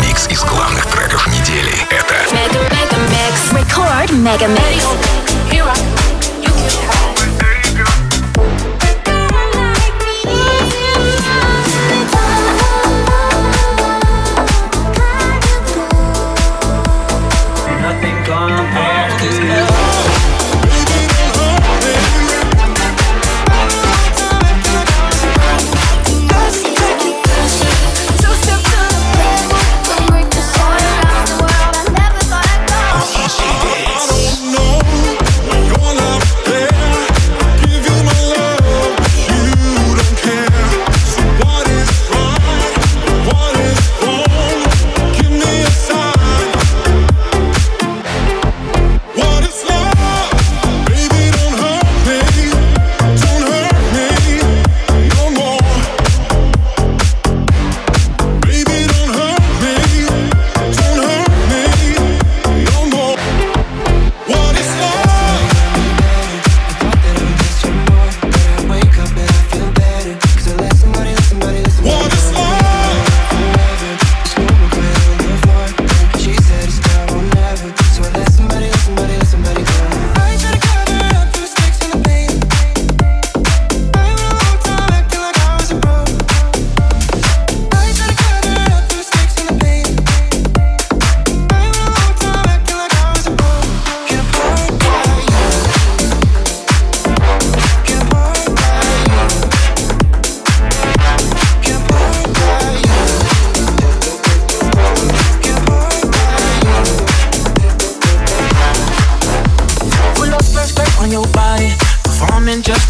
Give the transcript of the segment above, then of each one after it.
Микс из главных треков недели. Это Mega Mega Mix. Record Mega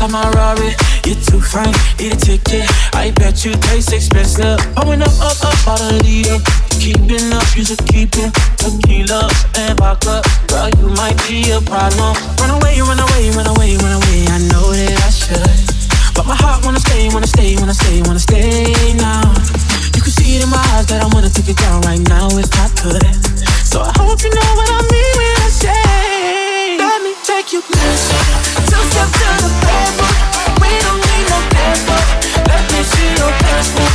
drive my Rari. You're too fine, eat a ticket. I bet you taste expensive. Pouring up, up, up, out the leader. Keeping up, you should keep it. Tequila and vodka. Girl, you might be a problem. Run away, run away, run away, run away. I know that I should. But my heart wanna stay, wanna stay, wanna stay, wanna stay now. You can see it in my eyes that I wanna take it down right now if I could. So I hope you know what I mean. step to the bedroom. We don't need no passport. Let me see your passport.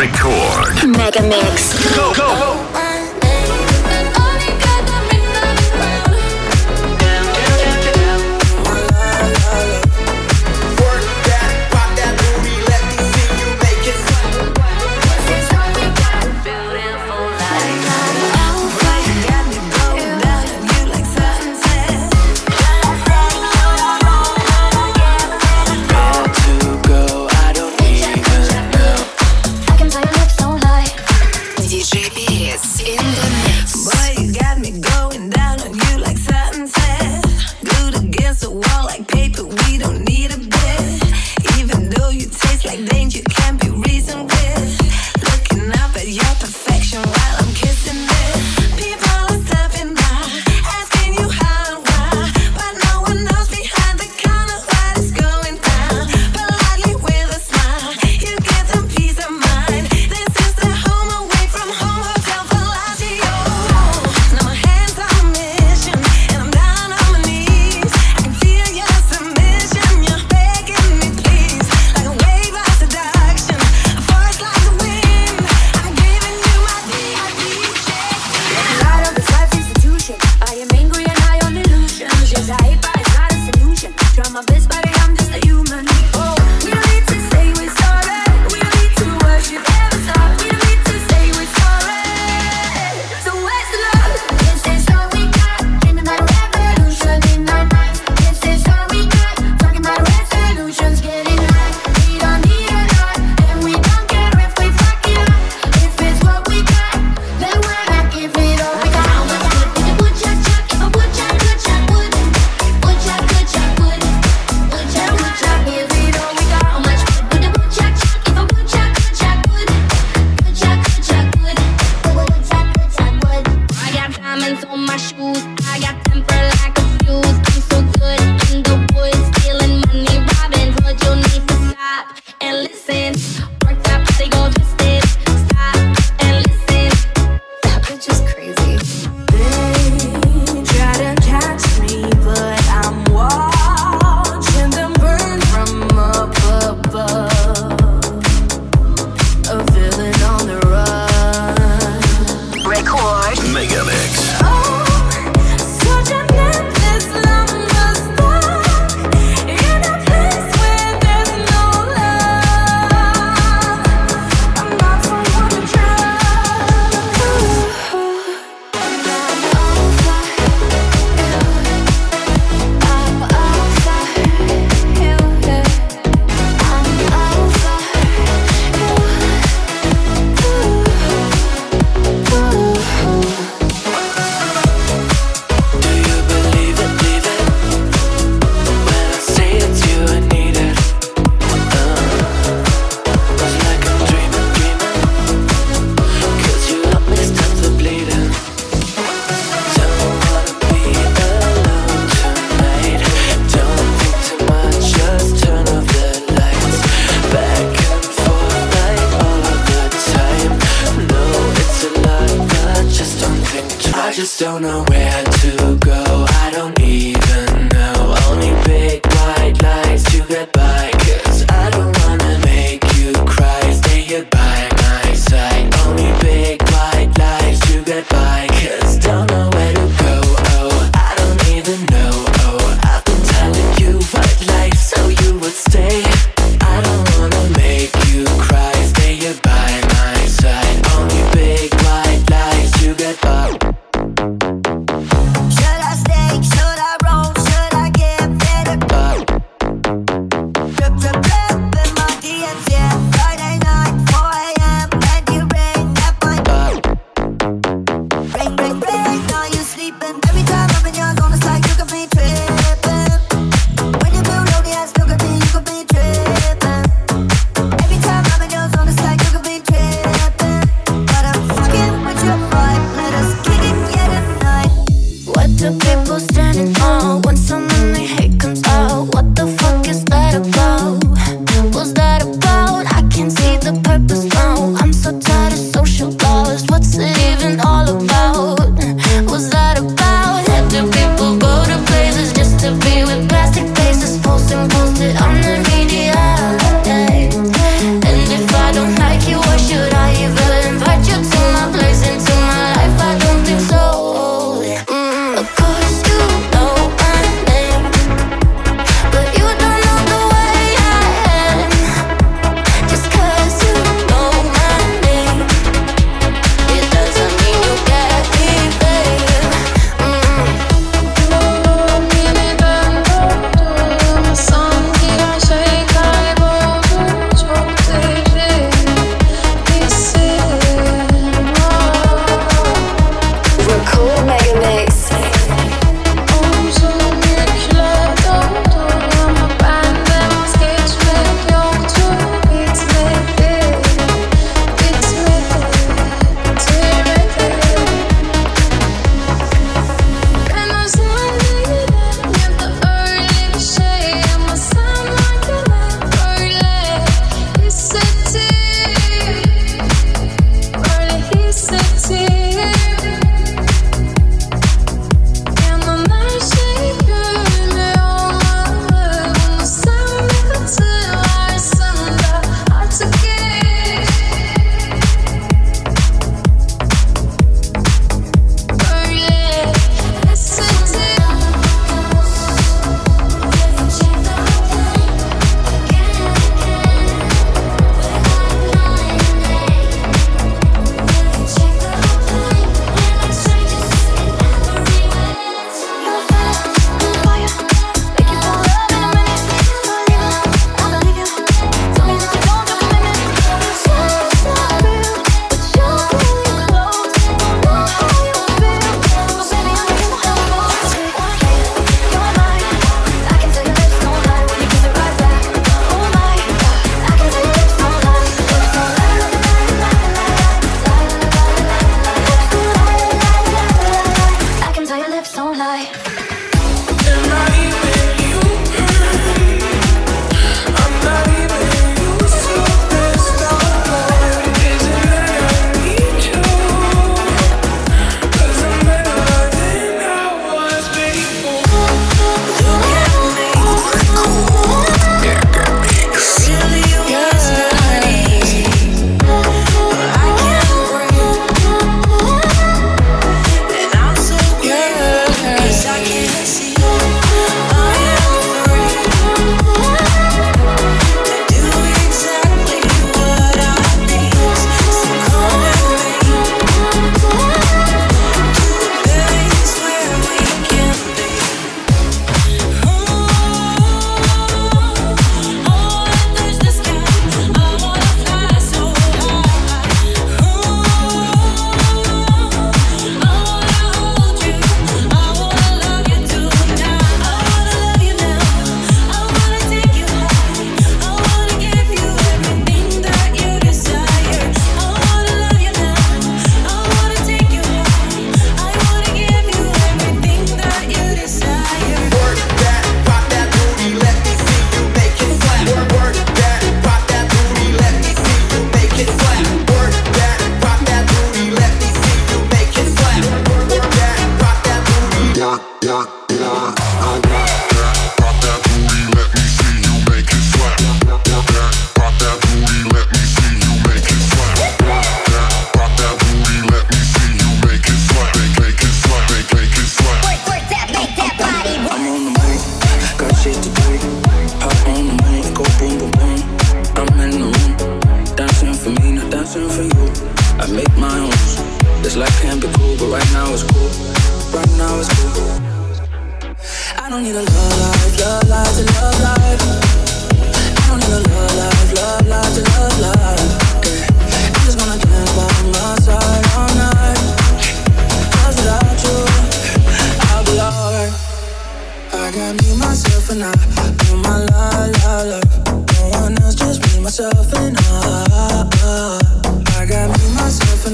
Record. Mega Mix. Go, go, go. I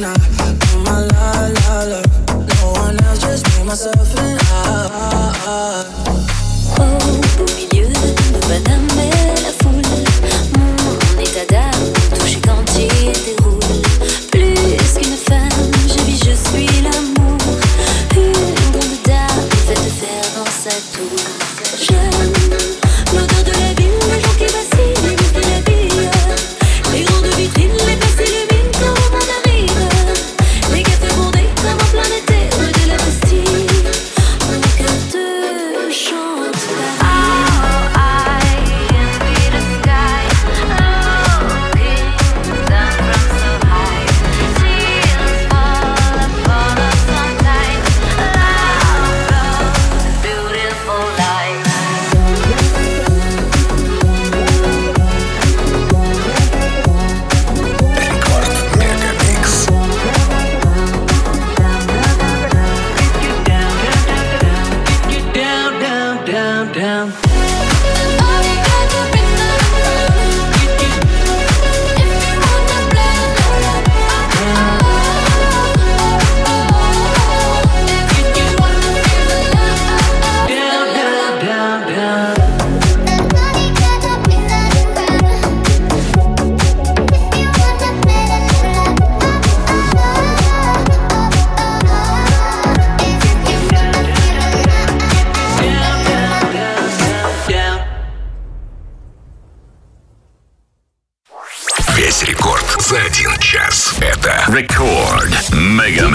No one else, just me, myself and I. Record Mega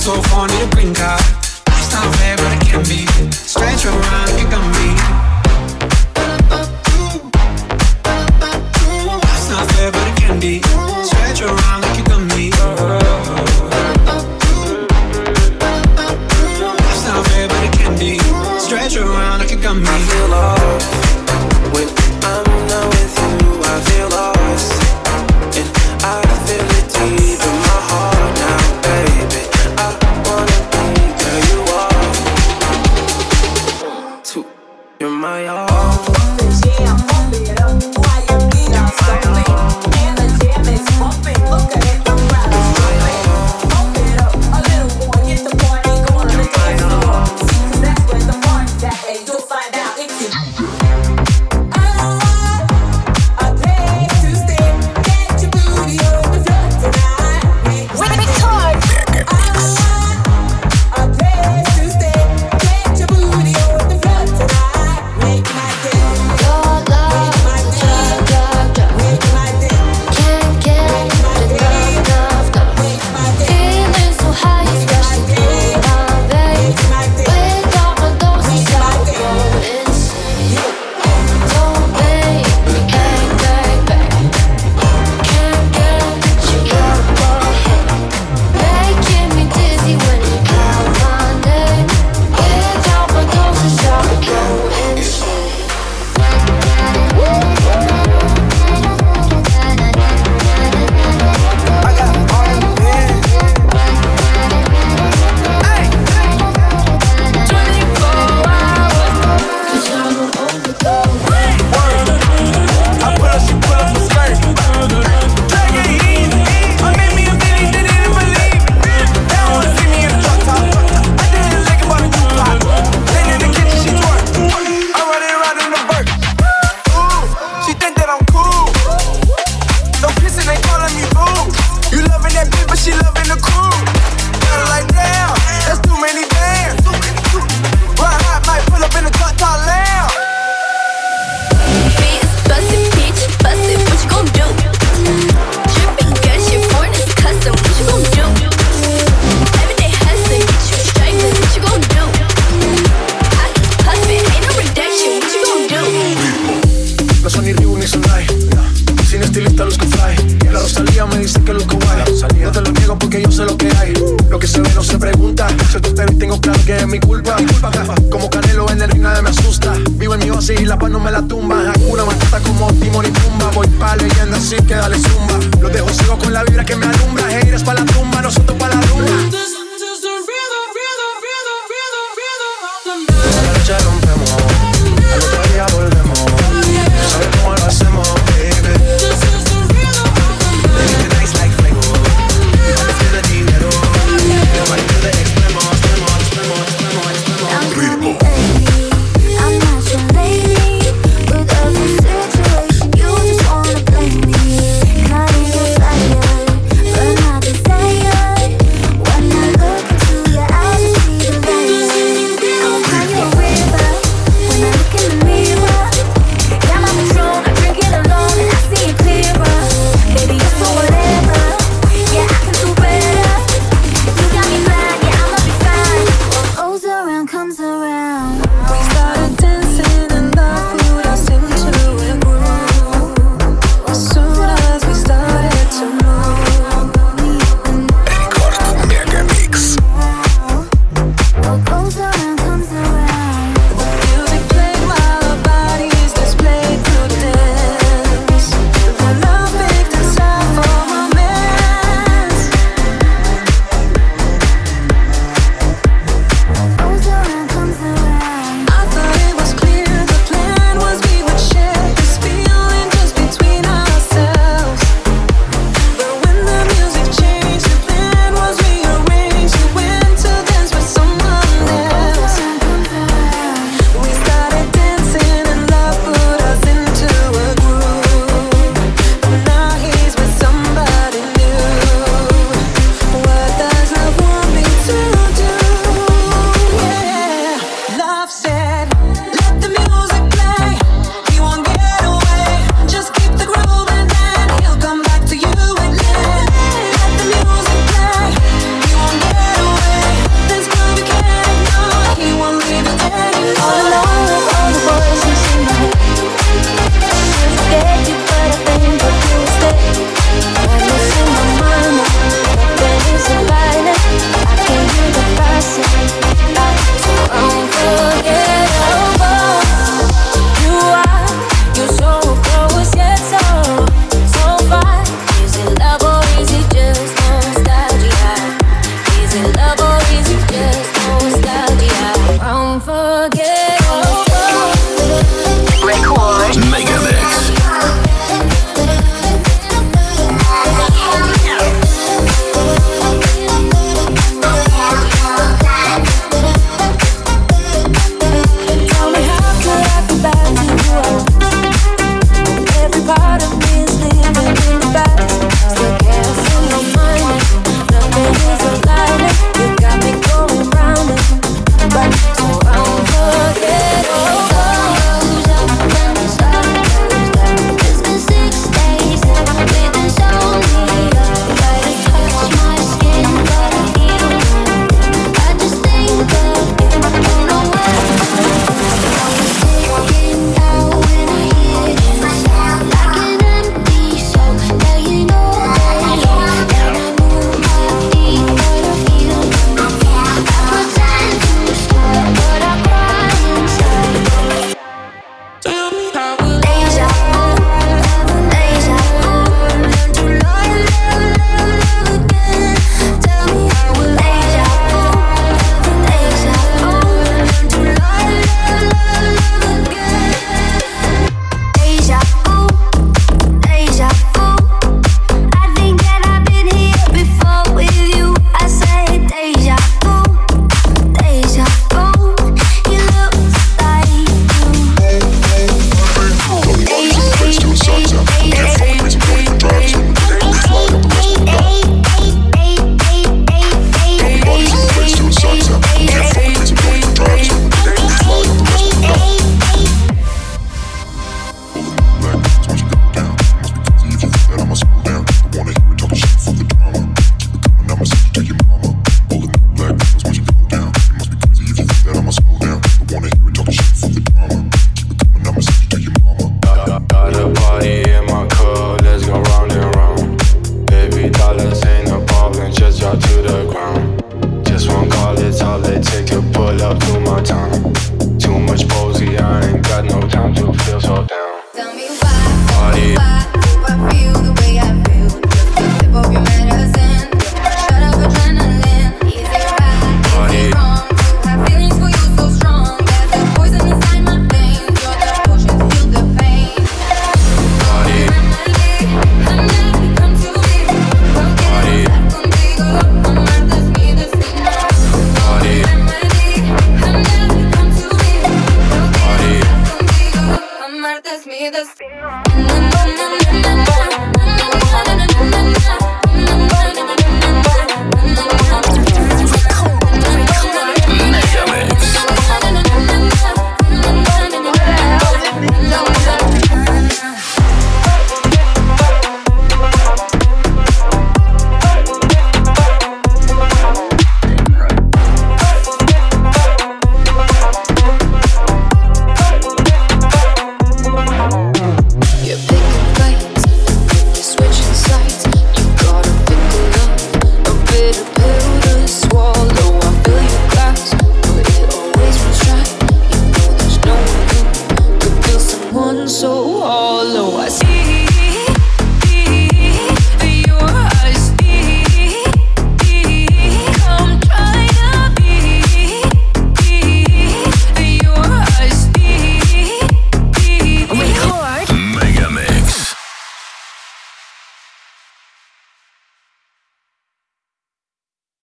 so funny need a green